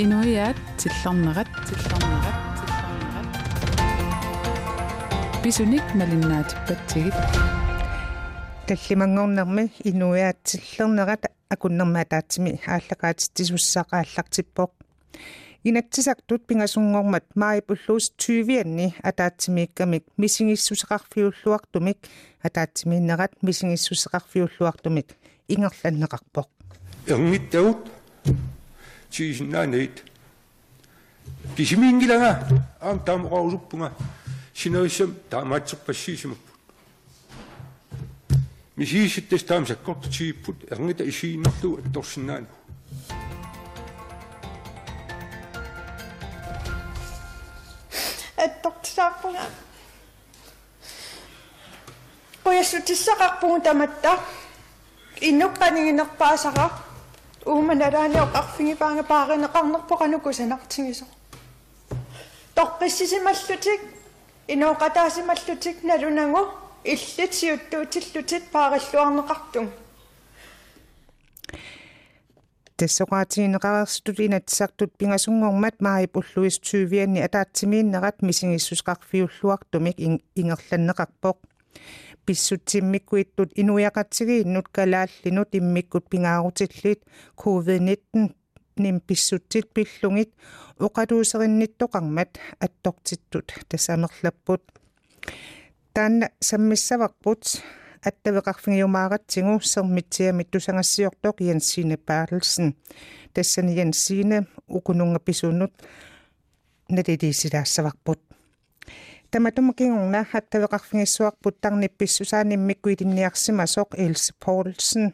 Inuiat tillornerat tillornerat tillornerat Bisunik malinnaatippatigit таллимангорнерми инуиаатсиллернерат акуннэрмаатаатсими ааллакаатиттисуссаақааллартиппоқ инатсисактут пингасунгормат маипуллуус 20-анни атаатсимииккамик мисигиссусеқарфиуллуартумик атаатсимииннерат мисигиссусеқарфиуллуартумик ингерланнеқарпоқ эрнгиттагут тиисиннаанит кисимиингилага аам таамоqausuppunga синоиссам таамаатсерпассиисимаппут мисииситтас таам саккорт тииппут эрнгита исииннерлу атторсиннаана аттортисаарпунга qoyassutissaqarpugu tamatta innuqqaningинерпаасара ууманалааниоқ арфигипаанга пааринеқарнерпоқанукусанартигисо тоққиссисималлутик инооқатаасималлутик налунагу паариллуарнеқартун тассоqaatiинеqarerstut inatsartut pingasungormat maip ulluis 20-анни атаатсимииннерат мисигиссусqarfiulluartumik ингерланнеқарпоқ писсутсиммиккуиттут инуяқатсигииннут калааллинут иммиккут пингаарутиллит covid-19 ним писсутсит пиллугит оқалуусеринниттоқармат аттортиттут тассамерлаппут таанна саммиссаварпут аттавеқарфигиумааратсигу сермитсиами тусангассиортоқ Янсине Паарлсен тассани Янсине укунунга писунут налилисилаассаварпут таматумакингорна хаттавеқарфигиссуарпут тарнипписсусааниммиккуилинниарсимасоқ Элс Поулсен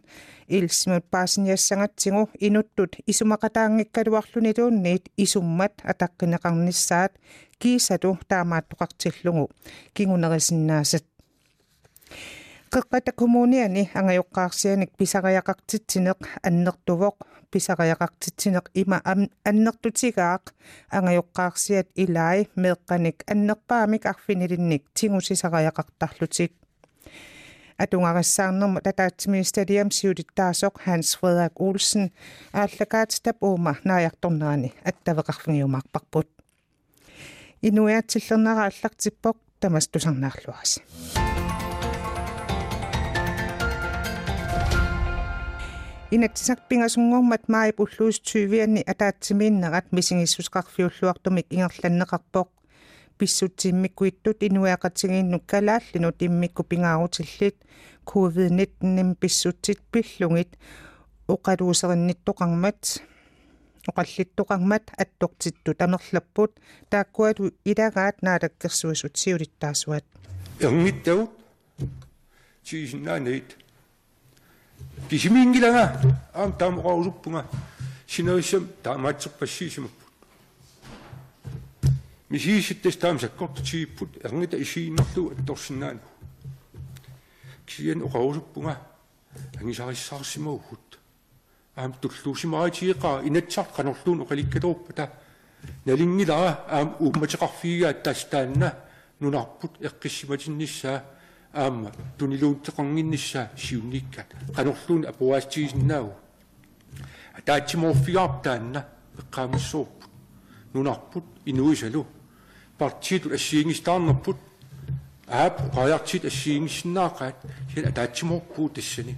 илсимут паасиниассангатсигу инуттут. Исумақатаангиккалуарлунилуунниит исуммат атаққинеқарниссаат кисату таамааттоқартиллугу кингунерисиннаасат qeqqata kommuniani angayuqqaarsianik pisariaqartitsinеq annertuvoq pisariaqartitsinеq ima annertutigaaq angayuqqaarsiat ilai meeqqanik annerpaamik arfinilinnik tingusisariaqartarlutik атунгарассаарнэрму татаатсими стадиум сиулиттаасоқ Hans Frederik Olsen ааллакаатитап уума нааяқторнерани аттавеқарфигиумаарпарпут инуяатсиллернера аллартиппоқ тамастусарнаарлуарас инатсисарпингасунгормат маип уллуус 20-анни атаатсимииннерат мисигиссусқарфиуллуартумик ингерланнеқарпоқ. Писсутсиммиккуиттут инуяақатсигииннук калааллинут иммикку пингаарутиллит. Covid-19 ним писсутсит пиллугит оқалуусеринниттоқармат оқаллиттоқармат аттортитту тамерлаппут тааккуату илагаат наалаккерсуисут сиулиттаасуат. Эрнгиттагут тиисиннаанит кисимиингилага аам таамоqausuppunga синоиссам таамаатсерпассиисимаппут мисииситтас таам саккортутигиппут эрнгита исииннерлу атторсинаана киан оqausuppunga ангисариссаарсимаугут аам туллуусимаатиеқаа инатсарт канорлуун оқаликкаторуппата налингилара аам уумматеқарфиигаа тастаанна нунарпут эққиссиматинниссаа аама тунилуутеқаргиннissaa сиунниккат канорлуун апуаастигисиннаагу атаатсиморфигаартаанна эққаамассуурпут нунарпут инуисалу. Партиитут ассиингистаарнерпут аап qajartit ассиингиссиннаақаат. Сила атаатсиморпуу тассани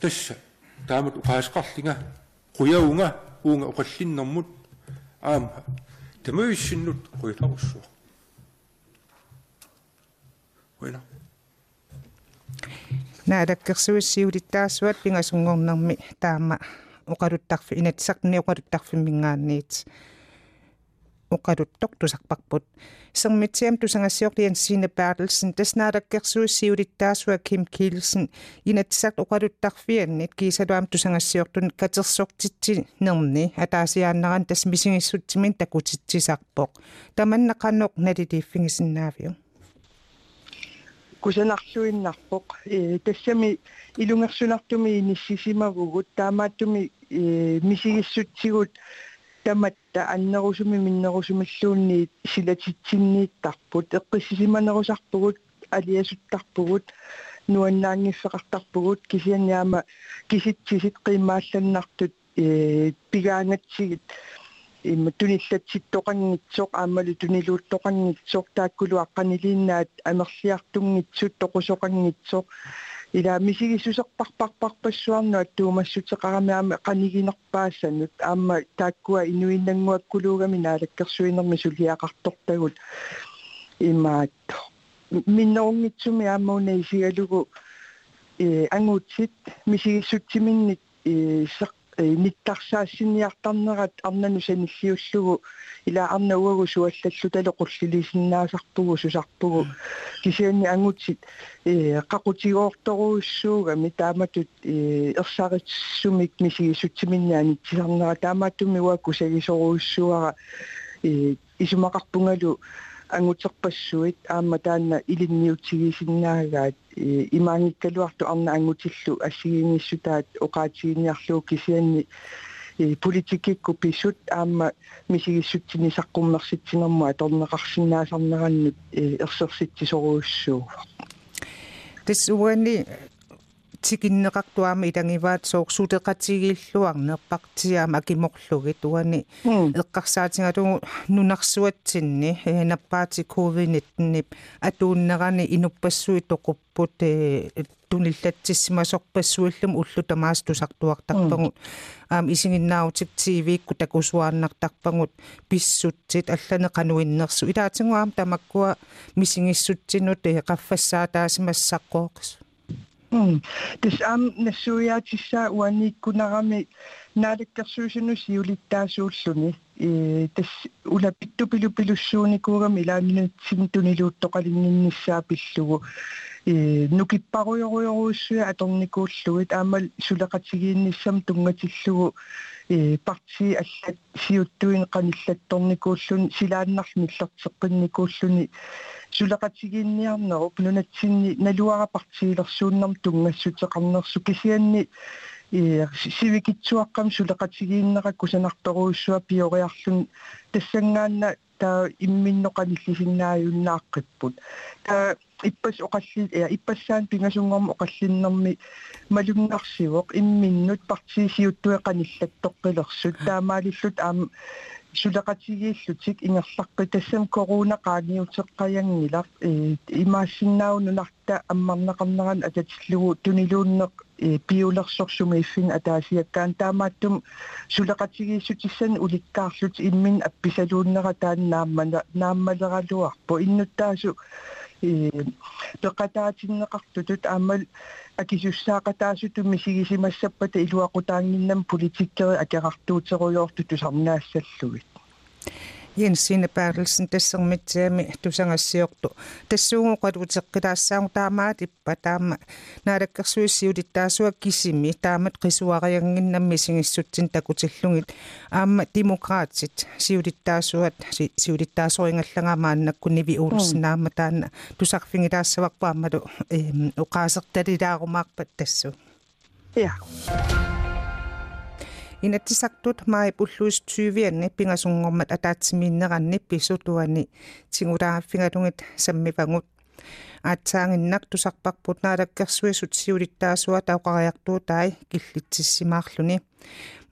тасса таамат уқаасқарлинга қуяунга уунга оқаллиннэрмут аама тамуиссиннут қуиларуссуа Bueno. наалаккерсуиссиулиттаассуат пингасунгорнэрми таама оқалуттарфи инатсақни оқалуттарфиммингаанниит оқалуттоқ тусарпарпут сермитсиам тусангассиорлиан сине баарлсен таснаалагкерсуиссиулиттаасуа ким килсен инатсақ оқалуттарфианнит кисалуам тусангассиортун катерсортитси нерни атаасиааннеран тас мисигиссутсимин такутитсисарпоқ таманнақанноқ налилииффигисиннаавиу кусанарлуиннарпоқ э тассами илунгерсунартуми иниссисимагугут таамааттуми э мисигиссутсигут таматта аннерусуми миннерусумиллуунни силатитсиннииттарпут эққиссисиманерусарпугут алиасуттарпугут нуаннаангиффеқартарпугут кисианниама киситсисит қимаалланнартут э пигаангатсигит имма туниллатситтоқангитсоқ аамалу тунилуутtoqангитсоқ тааккулу аққанилииннаат амерлиартунгитсут тоқусоқангитсоқ ила мисигиссусерпарпарпарпассуарну аттуумассутеқарамиами қанигинерпаассанут аама тааккуа инуиннангуаккулуугами наалаккерсуинерми сулиақартортагут имаат миннерунгитсуми аамауна исигалугу э ангуутсит мисигиссутсиминник э сеқ ниттарсаассиниартарнерат арнану саниллиуллугу ила арнауагу суаллаллу тале qurlilisinnaasarpugu susarpugu кисианни ангутсит э qaqutigoortoruussuugami тааматут э ерсаритсумик мисигисутсиминнаани тисарнера таамааттуми уакку сагисоруussуара э исумақарпунгалу ангутерпассуит аама таанна илинниутсигисиннаагаат имаангиккалуарту арна ангутиллу ассигиниссутаат оqaатигинниарлуу кисианни политикикку писсут аама мисигиссутсини саққуммерситсинермуа торнеқарсинаасарнераннут ерсерситсисоруussуу тэсуани тикиннеқартуама илангиваат соорсутеқатигииллуарнерпартиаама акиморлуги туани. Эққарсаатингалугу нунарсуатсинни наппаати ковид-19 атууннерани инуппассуи тоқуппут туниллатсиссимасорпассуиллум уллу тамаас тусартуартарпагут. Аам исигиннаутик тивикку такусуааннартарпагут писсутсит аллане кануиннерсу илаатингуаам тамаккуа мисигиссутсинут қаффассаатаасимассаққоокс тис ам нассуяатиссаа уаниккунарами наалаккерсуусину сиулиттаасууллуни э тас улапитту пилу пилуссууникуугами илааминутсин тунилууттоқалинниннссаа пиллугу э нукиппаруйоруйоруussуя аторникууллугит аамал сулеқатигиинниссам тунгатиллугу. Э парти аллат сиуттуин қаниллатторникууллун силааннарни иллертеққинникууллуни сулеқатигиинниарнеруп нунатсинни налуара партиилерсууннам тунгассутеқарнерсу кисианни э сивикитсуаққам сулеқатигииннеракку санарторуussуа пиориарлун. Тассангаанна таа имминноқаниллисиннааюннааққиппут таа иппас оқалли я иппассаан пингасунгорм оқаллиннэрми малунгарсивоқ имминнут партисиуттуэқаниллаттоққилерсут таамаалиллут аама сулеқатигииллутик ингерлаққи тассам корона қааниутеққаянгилар э имаассиннаунунарта аммарнеқарнеран ататиллугу тунилууннеқ э пиулерсорсуми иффин атаасиаккаан таамааттум сулеқатигииссутиссан уликкаарлут иммин апписалууннера таан нааммана нааммалералуарпо иннуттаасу э пеқатаатиннеқартутут аамал акисуссаақатаасуту мисигисимассаппата илуақутаангиннам политиккери акеқартуутеруйоорту тусарнаассаллугит Jensine Bertelsen тассермитсиами тусангассиорту тассуугу қалутеққилаассаагу таамаат иппа таама наалаккерсуиссиулиттаасуа кисими таамат қисуариангиннамми сигиссутсин такутиллугит аама демократит сиулиттаасуат сиулиттаасорингаллагаамааннакку ниви уулсинаама таана тусарфингилаассаварпаамалу уқаасерталилаарумаарпат тассу ja inatsisartut mai pulluus 20 pingasungormat ataatsimiinneranni pisutuani tingulaaffingalungit sammivangut аатсаангиннак тусарпарпут наалаккерсуисут сиулиттаасуа тауқариартуу таи киллитсиссимаарлүни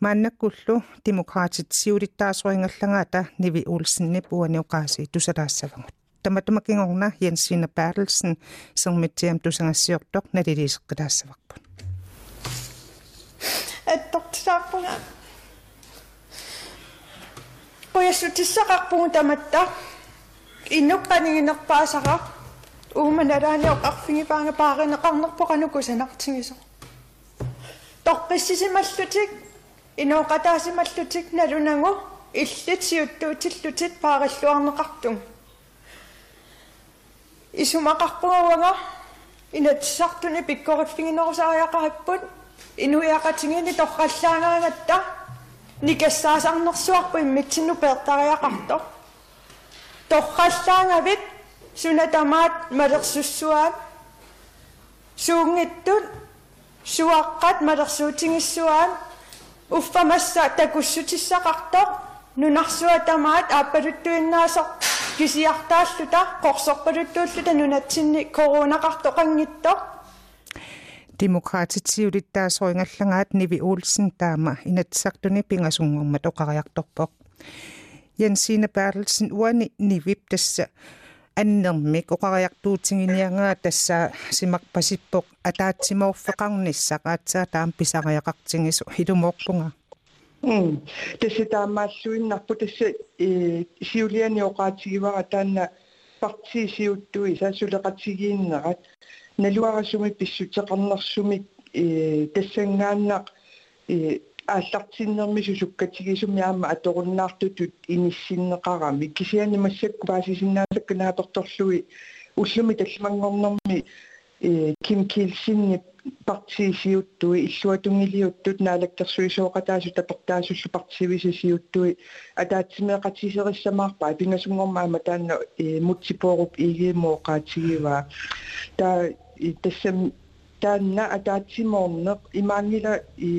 мааннаккуллу демократит сиулиттаасуингаллагаата ниви улсинни пуаниоқааси тусалаассавагут таматумакингорна Jensine Bertelsen сэрмитсиам тусангассиортоқ налилисеққилаассаварпут аттортисаарпунга поясутиссақарпугу таматта иннукканигинерпаасара ууманалааниоқарфингипаанга пааринеқарнерпоқанукусанартигисо тоққиссисималлутик инооқатаасималлутик налунагу иллитсиуттуутиллутит паариллуарнеқартун. Исумақарпугауага инатсартуни пиккориффигинерусариақариппут инуиақатингини торраллаагаангатта никассаасарнерсуарпу иммитсину пеэртариақарто торраллаангавит сунатамаат малерсуссуаат суунгиттут суаққат малерсуутингиссуаат уффамасса такуссутиссақарто нунарсуа тамаат ааппалуттуиннаасо кисиартааллута қорсорпалуттууллута нунатсинни коронақарто қангитто демократитсиулиттаасоингаллагаат Nivi Olsen таама. Инатсартуни пингасунгормат оқариарторпоқ Jensine Bertelsen уани нивип тасса. Аннермик оқариартуутингиниангаа тасса симақпасиппоқ атаатсимоорфеқарниссақ аатсаа таам писариақартингису хилумоорпунга м. Тэсэ таамааллуиннарпу тасса э сиулиани оқаатигивара таанна парти сиуттуи саасулеқатигииннерат налуарасуми писсутеқарнерсумик э тассангааннақ э ааллартиннерми сусуккатигисуми аама аторуннаартутут иниссиннеқарами кисиани массакку паасисиннаасакка нааторторлуи уллуми талмангорнэрми э ким килсинни партисиуттуи иллуатунгилиуттут наалактерсуисооқатаасу тапертаасуллу партисивисисиуттуи атаатсимеқатисериссамаарпаа пингасунгормаама таанна э мутсипооруп игиимооқаатигива таа тассам таанна атаатсимоорнеқ имаангила и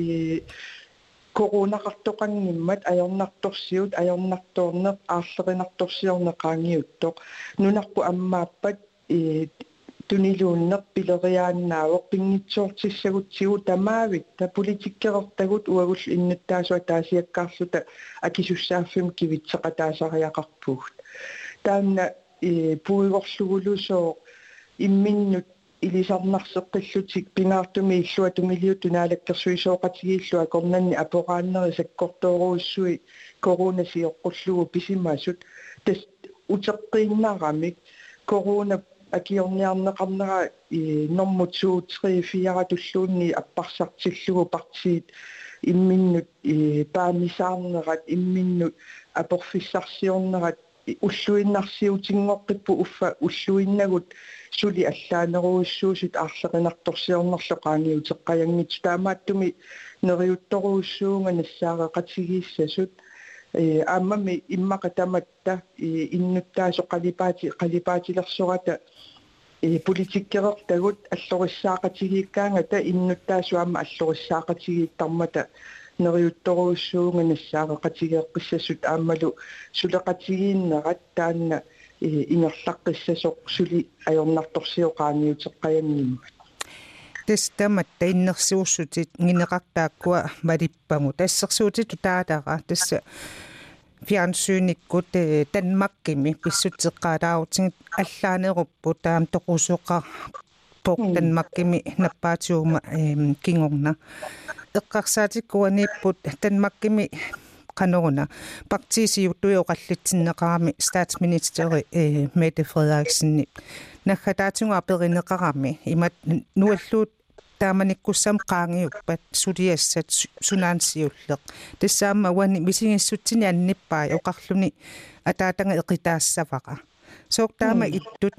коронақартоқангиммат аёрнарторсиут аёрнарторнеқ аарлеринарторсиорнеқаангиуттоқ нунарпу аммааппат и тунилууннеқ пилериааннаавоқ пингитсуортиссагутсигу тамаавитта политиккерортагут уагул иннуттаасуа таасиаккаарлута акисуссааффим кивитсеқатаасариақарпугт таанна и пуигорлугулусоо имминнут илисарнарсеққиллутик пингаартуми иллуа тунгилиут тунаалаккерсуисооқатигииллуа корнанни апорааннери саккортооруussui корона сиоққуллугу писимаасут тас утеққииннаарамик корона акиорниарнеқарнера и норму 2 3 4 туллуунни аппарсартиллугу партиит имминнут и паамисаарнерат имминнут апорфиссарсиорнерат уллуиннарсиутингоққиппу уффа уллуиннагут сули аллаанеруussуусут аарлеқинарторсиорнерло qaangiuteqqajangit таамааттуми нериутторуussуунга нассаареқатигииссасут э ааммами иммақа таматта иннуттаасо қалипаати қалипаатилерсората э политиккерертагут аллориссаақатигииккаангата иннуттаасуама аллориссаақатигииттармата нериутторуussуунга нассаареқатигеэққиссасут ааммалу сулеқатигииннерат таанна ингерлаққиссасоқ сули аёрнарторсиоқааниутеққаянгимма тестамат таиннерсиуссутит гинеқартааккуа малиппагу тассерсуутиту таалара тасса фиансyynikкут танмаккими писсутеққалаарутин аллаанеруппу таам тоқусоқа пок танмаккими наппаатиума кингорна эққарсаатиккуаниппут танмаккими qanuruna partisiuttuiоqallitsinneqarami staatsministeri Mette Frederiksen naggataatunga perinneqarami imat nualluut тааманиккуссам qaangiuppat suliassat sunaansiulleq tassaamma wani misingissutini annippai oqarluni ataatanga eqitaassavaqa sook taama ittut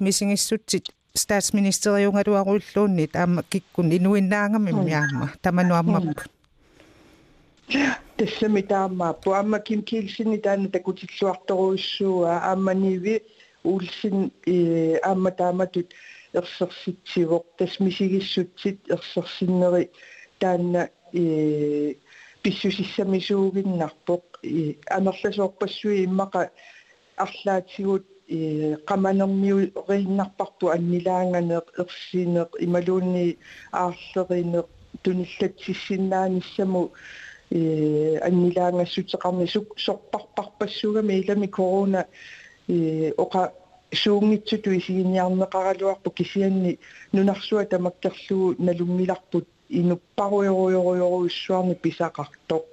staatsministeriungaluaruulluunni taama kikkun inuinnaangami miaamma tamanuammappu тассами таамааппу аама ким килсини таана такутиллуарторуиссууа ааманиви уулсин э аама тааматут ерсерситсивоқ тасмисигиссутсит ерсерсиннери таана э писсусиссамисуугиннарпоқ э анерласоорпассуи иммақа арлаатигут э qamanermiu riinnarparpu annilaanganeq ersineq imaluunni aarlerineq tunillatissinnaanissamu э аннилаангассутеқарни сорпарпарпассугами илами корона э оқа суунгитсуту исигиниарнеқаралуарпу кисианни нунарсуа тамаккерлугу налуммиларпут инуппаруйоруйоруйуссуарни писақартоқ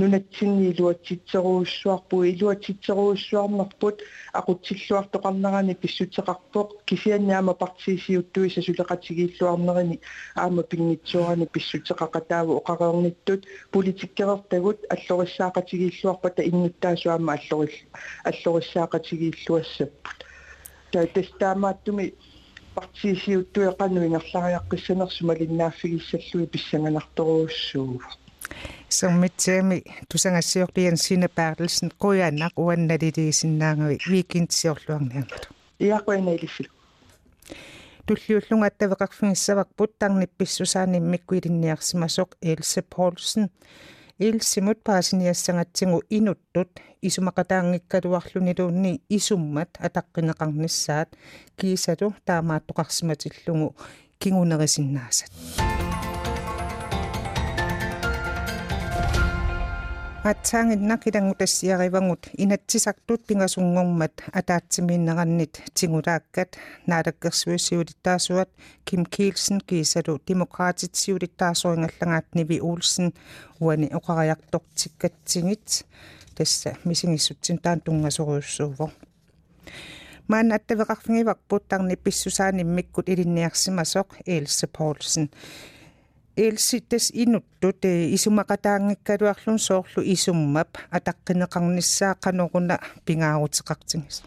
нунатсинни илуатситсеруussуарпу илуатситсеруuссуарнерпут aqutsилluartoqarnerani pissutseqarpoq kisianniama partisiuttuи сасулеqatigiilluarnerини аама пингитсуарани писсутеqaqataаву oqareornittut политиккерертагут аллориссаaqatigiilluarpata иннуттаасуама аллорил аллориссаaqatigiilluассаппут таа тестаамааттуми партисиуттуи qannuingerlariaqqissanersuma linnaaffigissalluи писсанганарторуuссууг сэрмитсиами тусангассиорлиан сина Bertelsen quyanaq uannaliliisinnaangavi weekendsiorluarniangatu иақуинаилиссил туллиуллунга аттавеқарфигиссавак путтарнипписсусааниммиккуилинниарсимасоқ Else Poulsen илсимут паасиниассангатсигу инуттут исумақатаангиккалуарлунилуунни исуммат атаққинеқарниссаат кисалу таамааттоқарсиматиллугу кингунерисиннаасат атсаангиннак илангутассиаривангут инатсисартут пингасунгормат атаатсимииннераннит тигулааккат наалаккерсуиссиулиттаасуат ким килсен кисалу демократитсиулиттаасуингаллагаат ниви уулсен уани оқариартортиккатсигит тасса мисигиссутсин таан тунгасориуссуувор маан аттавеқарфигиварпут тарни писсусааниммиккут илинниарсимасоқ элсе поулсен элситтас инуттут исумақатаангиккалуарлун соорлу исуммап атаққинеқарниссаақанеруна пингаарутеқартигис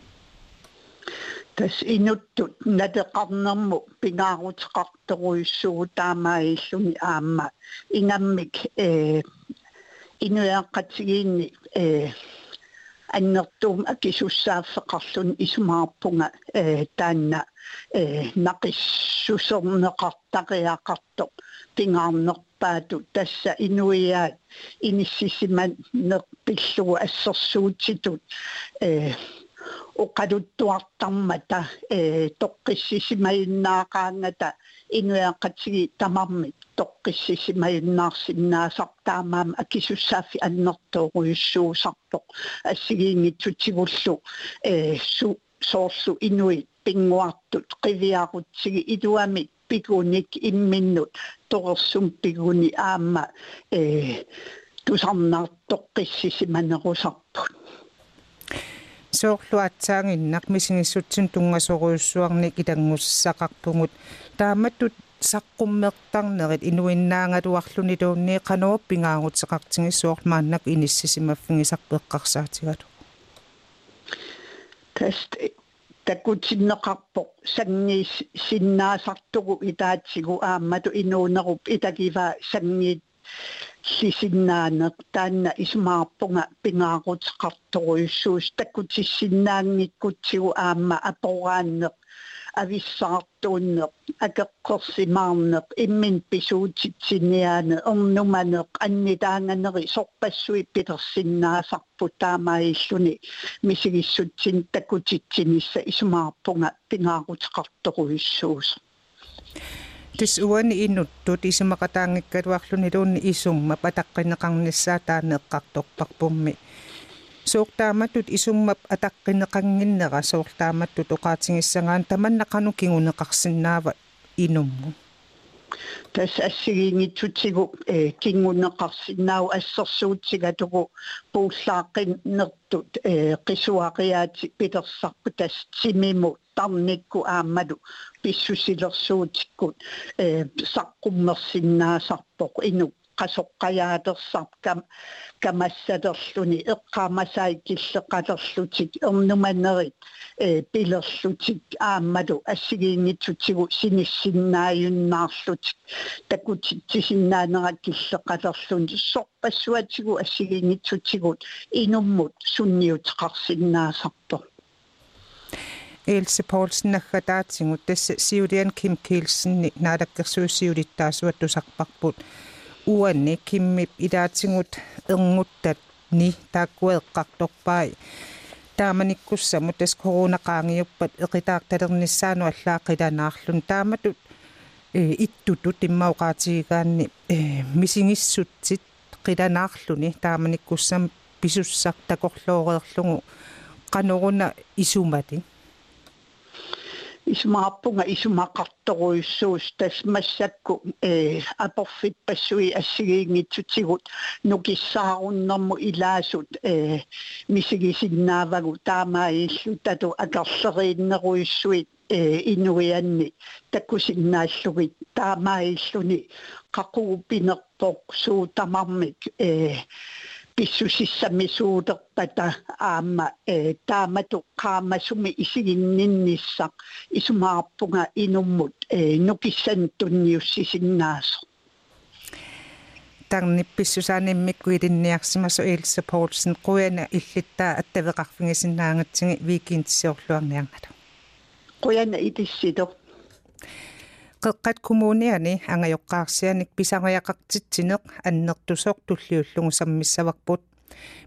тас инуттут натеқарнерму пингаарутеқарторуйссуу таамаиллуни аама ингаммик э инуяаққатигиинни э аннертуум акисуссааффеқарлун исумаарпунга э таанна э нақиссусернеқартариақарто tingaarnerpaatu tassa inuiaat inissisimat neqpillua assersuutitut ee eh, oqaluttuartarmata ee eh, toqqissisimainnaaqaannata inuiaqqatigi tamarmit toqqissisimainnaarsinnaasartaamaam akisussaafi annertuuquyussuusartoq assigiinngitsutigullу ee eh, su soorlu inuit pinguartut qiviaqutsigi iluamik пикуник имминнут. Торерсум пигуни аама э тусарнаартоққиссисиманерусарпут соорлуатсаангиннақ мисигиссутсин тунгасоруйуссуарник илангуссақарпугут тааматтут саққуммертарнерит инуиннаангалуарлуни туунни қаноо пингаагутеқартигиссуорлмааннак иниссисимаффигисарпеққарсаатигалу таст такутиннеқарпо сангии синнаасартугу итаатсигу ааммату инуунеруп итакива сангиит сисиннаанеқ таанна исмаарпунга пингаагутеқарторуйуссуус такутиссиннаангиккутсигу аама апорааннеқ ависсаартууннеқ акеққорсимаарнеқ иммин писуутитсиниаане орнуманеқ аннитаанганери сорпассуи питерсиннаасарпу таамаиллуни мисигиссутсин такутитсинисса исмаарпунга Tis uwa ni inutot isi makatangit karwaklo ni ron isong mapatak ka na nisata na kaktokpak pumi. Sok tama tut isong mapatak ka na kang ninaka sok tama tut ukatsing isangan taman na kanukingo na kaksinawat inom mo. Тас ассигиингитсутигу э кингунеқарсинаау ассерсуутсигатугу пууллааққин нертут э қисуариаати питерсарпу тас тимиму тарникку аамалу писсусилерсуутиккут э саққуммерсиннаасарпоқ ину камассалерлүни эққаамасаи киллеқалерлутик ернуманерит э пилерлутик ааммалу ассигиингитсутигу синиссиннааюннаарлутик такутитсисиннаанерат киллеқалерлүни сорпассуатигу ассигиингитсутигут инуммут сунниутеқарсиннаасарпо Else Poulsen наггатаатсигут тасса сиулиан Ким Килсенни наалаккерсуусиулиттаасуат тусарпарпут уанни киммип илаатингут эрнгуттат ни тааккуэққарторпаи тааманиккуссаму тас коронақаангиуппат эқитаарталерниссаану аллаақиланаарлун тааматут э иттутут иммауқаатигигаанни э мисингиссутсит қиланаарлуни тааманиккуссам писуссар такорлоореерлугу qanuruna isumati исмаарпунга исумақарторуйссуус тасмассакку э апорфит пассуи ассигиингитсутигут нукиссааруннэрму илаасут э мисигисиннаавагу таамаиллу тату акарлерииннеруйссуит э инуианни таккусиннааллугит таамаиллуни қақуупинерпоқ суутамармик э писсусиссамисуутерпата аама э таамату qaammasumi isiginninnissaq isumаарpunga inummut э нукиссан тунниуссисиннаасо тарнипписсусааниммикку илинниарсимасу Else Poulsen quana иллиттаа аттавеқарфигисиннаангатсиги викинтсиорлуарниарнала quana итиссито qeqqat kommuniani angajоqqaarsianik pisariaqartitsinеq аннертусоқ туллиуллугу саммиссаварпут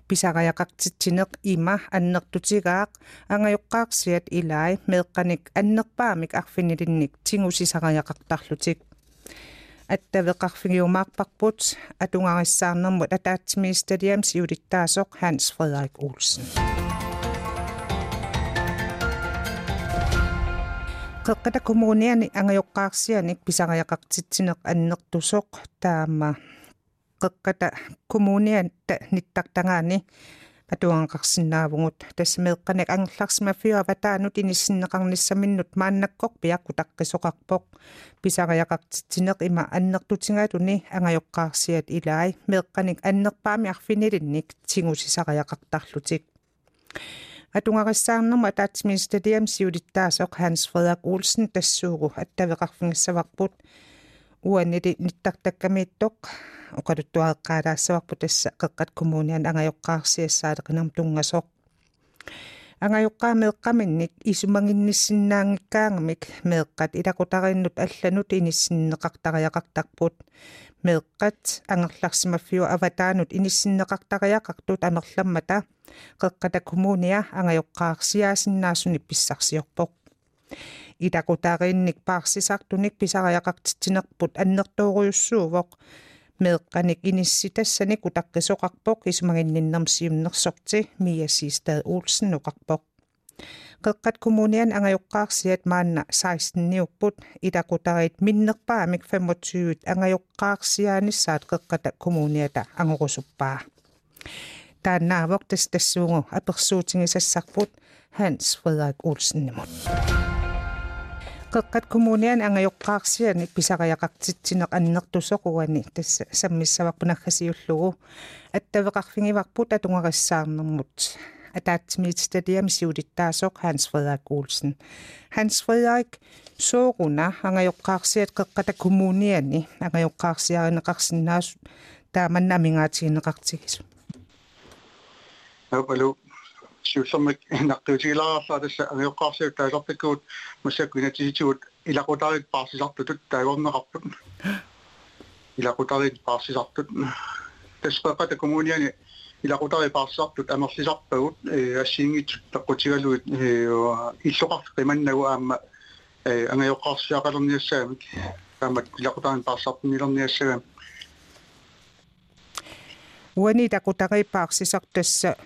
писариақартитсинеқ има аннертутигаақ ангаюққаарсиат илай меэққаник аннерпаамик арфинилинник тингусисариақартарлутик аттавеқарфигиумаарпарпут атунгариссаарнэрмут атаатсими стадиам сиулиттаасоқ Hans Frederik Olsen qeqqata kommuniani angayuqqaarsianik pisariaqartitsinеq annertusoq taama qeqqata kommunian ta nittartangaani atuanqarsinnaavugut tasmeeqqanak angerlarsima fiuavataanut inissinneqarnissaminnut maannakkoq piakku taqqisoqarpoq pisariaqartitsineq ima annertutigaatuni angayuqqaarsiat ilai meeqqanik annerpaami arfinilinnik tingusisariaqartarlutik атунгариссаарнэрма атаатсимин стадиам сиулиттаасоқ Hans Frederik Olsen тассуугу аттавеқарфингиссаварпут уанили ниттартаккамииттоқ оқалуттуаэққаалаассаварпу тасса қеққат коммуниан ангайоққаарсиассаалеқинерм тунгасоқ ангайоққаа меэққаминник исумагинниссиннаангиккаангамик меэққат илақутариннут алланут иниссиннеқартариақартарпут меэққат ангерларсимаффиу аватаанут иниссиннеқартариақартут амерламмата qeqqata kommunia angayuqqaarsiaasinnaassuni pissarsiorpoq ilaqutaariinnik paarsisartunik pisariaqartitsinerput annertuuriussuuvoq meeqqanik inissitassanik utaqqisoqarpoq isumaginninnermsiumnersorti Mia Sistad Olsen nuqarpoq qeqqat kommunian angayuqqaarsiat maanna 16niupput ilaqutariit minnerpaamik 25 angayuqqaarsiaanissaat qeqqata kommuniata angorusuppaa тааннаавоқ тас тассуунгу аперсуутингисассарпут Hans Frederik Olsen nimut qeqqat kommunian angayuqqaarsiani pisariaqartitsinеq аннертусоq уани тасса саммиссаварпунаggasiullugu аттавеқарфигиварпут атунгариссаарнэрмут атаатсимит стадиам сиулиттаасоқ Hans Frederik Olsen Hans Frederik соорuna angayuqqaarsiat qeqqata kommuniani angayuqqaarsiarинеқарсинаас тааманнамингаатигинеқартигису Hopelu siullermik naqtuutigilaarla tassa amiuqqaarsiut taasartikkuut массаккунатиситуут илакутарит паарсисартутут тааварнеқарпут илакутарит паарсисартут таспақата коммуниани илакутари паарсисартут амерлисарпагут ассиингит таққутигалуит иллоқарф қиманнагу аама ангайоққарсиақалерниассаагамик таамат илакутарин паарсартнилерниассагам уани такутарипаарсисартасса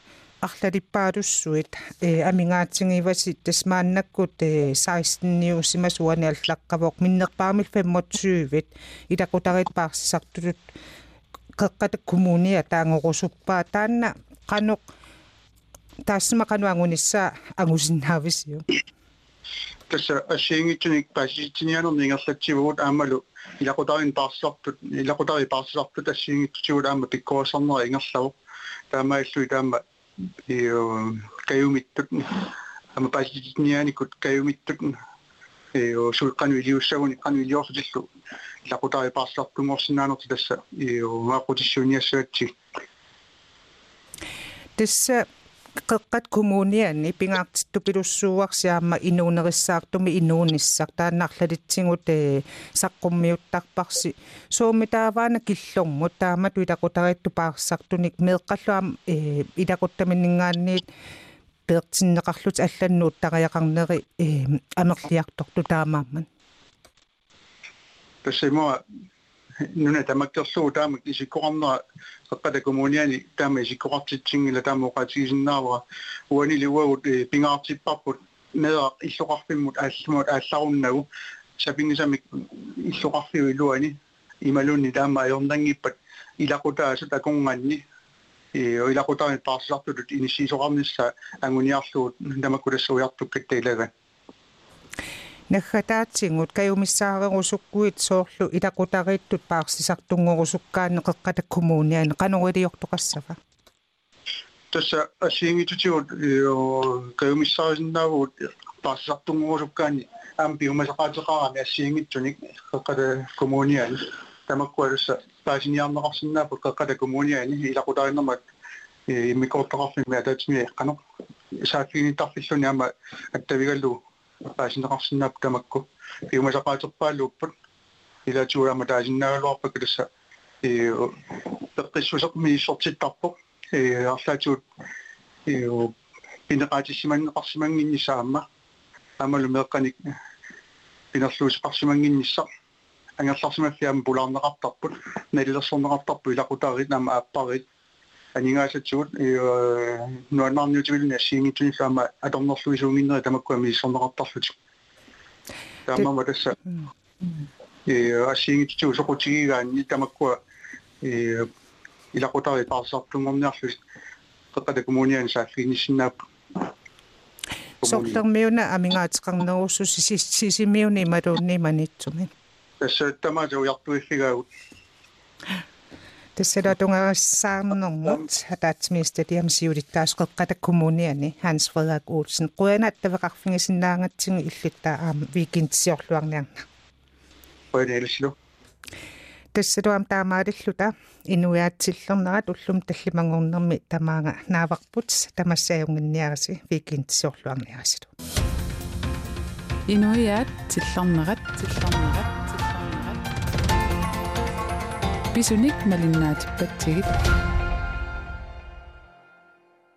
арлалиппаалуссуит э амингаатсигиваси тасмааннаккут э 16 усимас уани аллаққавоқ миннерпаамил 25вит илакутарит паарсисартулут қеққата коммуния таангорусуппаа таанна қаноқ таассама қануангунissaа агусиннаависиу тасса ассиингитсуник пасситсинианер нингерлатсивуут аамалу илакутарин паарсартут илакутари паарсартут ассиингитсуут аама пиккуассарнера ингерлаву. Таамаиллуи таама ио каюмиттут ама пасситсинианикут каюмиттут ио сулқану илиуссагуни қану илиорсутиллу илакутари паарсартунгорсинаанерти тасса ио маақутиссуниассаатси тасса qeqqat kommuniani pingaartittu pilussuuarsiaamma inuunerissaartumi inuunissaq taannarlalitsingut ee saqqummiuttarparsi suumi taavaana killormut taamatu ilaqutarittu paarsartunik meeqqalluam ee ilaquttaminningaanniit peertinneqarlut алланнуут тариақарнери ee амерлиарторtu таамаамман specialmente nuna tamakkerluu taamak isikuqarnera qaqqala kumuuniani taama isikuqartitsinngila taamooqaatigisinnaavara uani liuagut pingaartipparput meeaq illuqarpimmut aallumaut aallarunnagu sapingisamik illuqarfiu iluani imalunni taama ajornangippat ilaqutaa takunganni og ilaqutaa parsilartut inisiisoqarnissa anguniarluut tamakkulassuujartukkattailagan наггатаатсингут каюмиссаарерусуккуит соорлу илакутарииттут паарсисартунгорусуккаанне қеққата коммуниани қануилиортоқассава тасса асиингитутигут каюмиссаарисиннаавут паарсисартунгорусуккаани аам пиумасақаатеқарами ассиингитсуник қеққата коммуниани тамаккуалусса паасиниарнеқарсинаапут қеққата коммуниани илакутариннэрмат иммикооттоқарфимми атаатими қано саафигинитарфиллуни ама аттавигаллу паасинеқарсинаап тамакку пиумасақаатерпаалууппут илатуама таасиннаагалуарпак тасса и пеққиссусеқ мииссортиттарпоқ э арлаатуут иу пинеқаатиссиманнеқарсимангиннисаама амалу меэққаник пинерлуусеқарсимангинниссақ ангерларсимаффиам пулаарнеқартарпут налилерсорнеқартарпу илақутаарит наама ааппарит Aninga se tjod i noen mann jo tjod nes i nitun sam at om norsk visu minna et amak kwemi sondar at tafut. Dama wa dessa. I asi ngi tjod so kutsi ga ni tamakwa i ila kota e pasar tungom nerfus. Kaka de komunian sa finisina, Soktang meo na aminga tskang na usu sisi meo ni maroni manitsumin. Tässä tama se on jattu ikikä. Хатаатсимистадиам сиулиттаасқеққата коммуниани Ханс Фредерик Олсен қуяна тавеқарфигисиннаангатсигу иллиттаа аама викинтсиорлуарниарна қуянаилсилу тассалуам таамаалиллута. Инуяатсиллернерат уллум таллимангорнерми тамаага нааварпут тамассааюнгинниараси викинтсиорлуарниарасилу инуяат тиллэрнерат بسونيك مال النات بتيت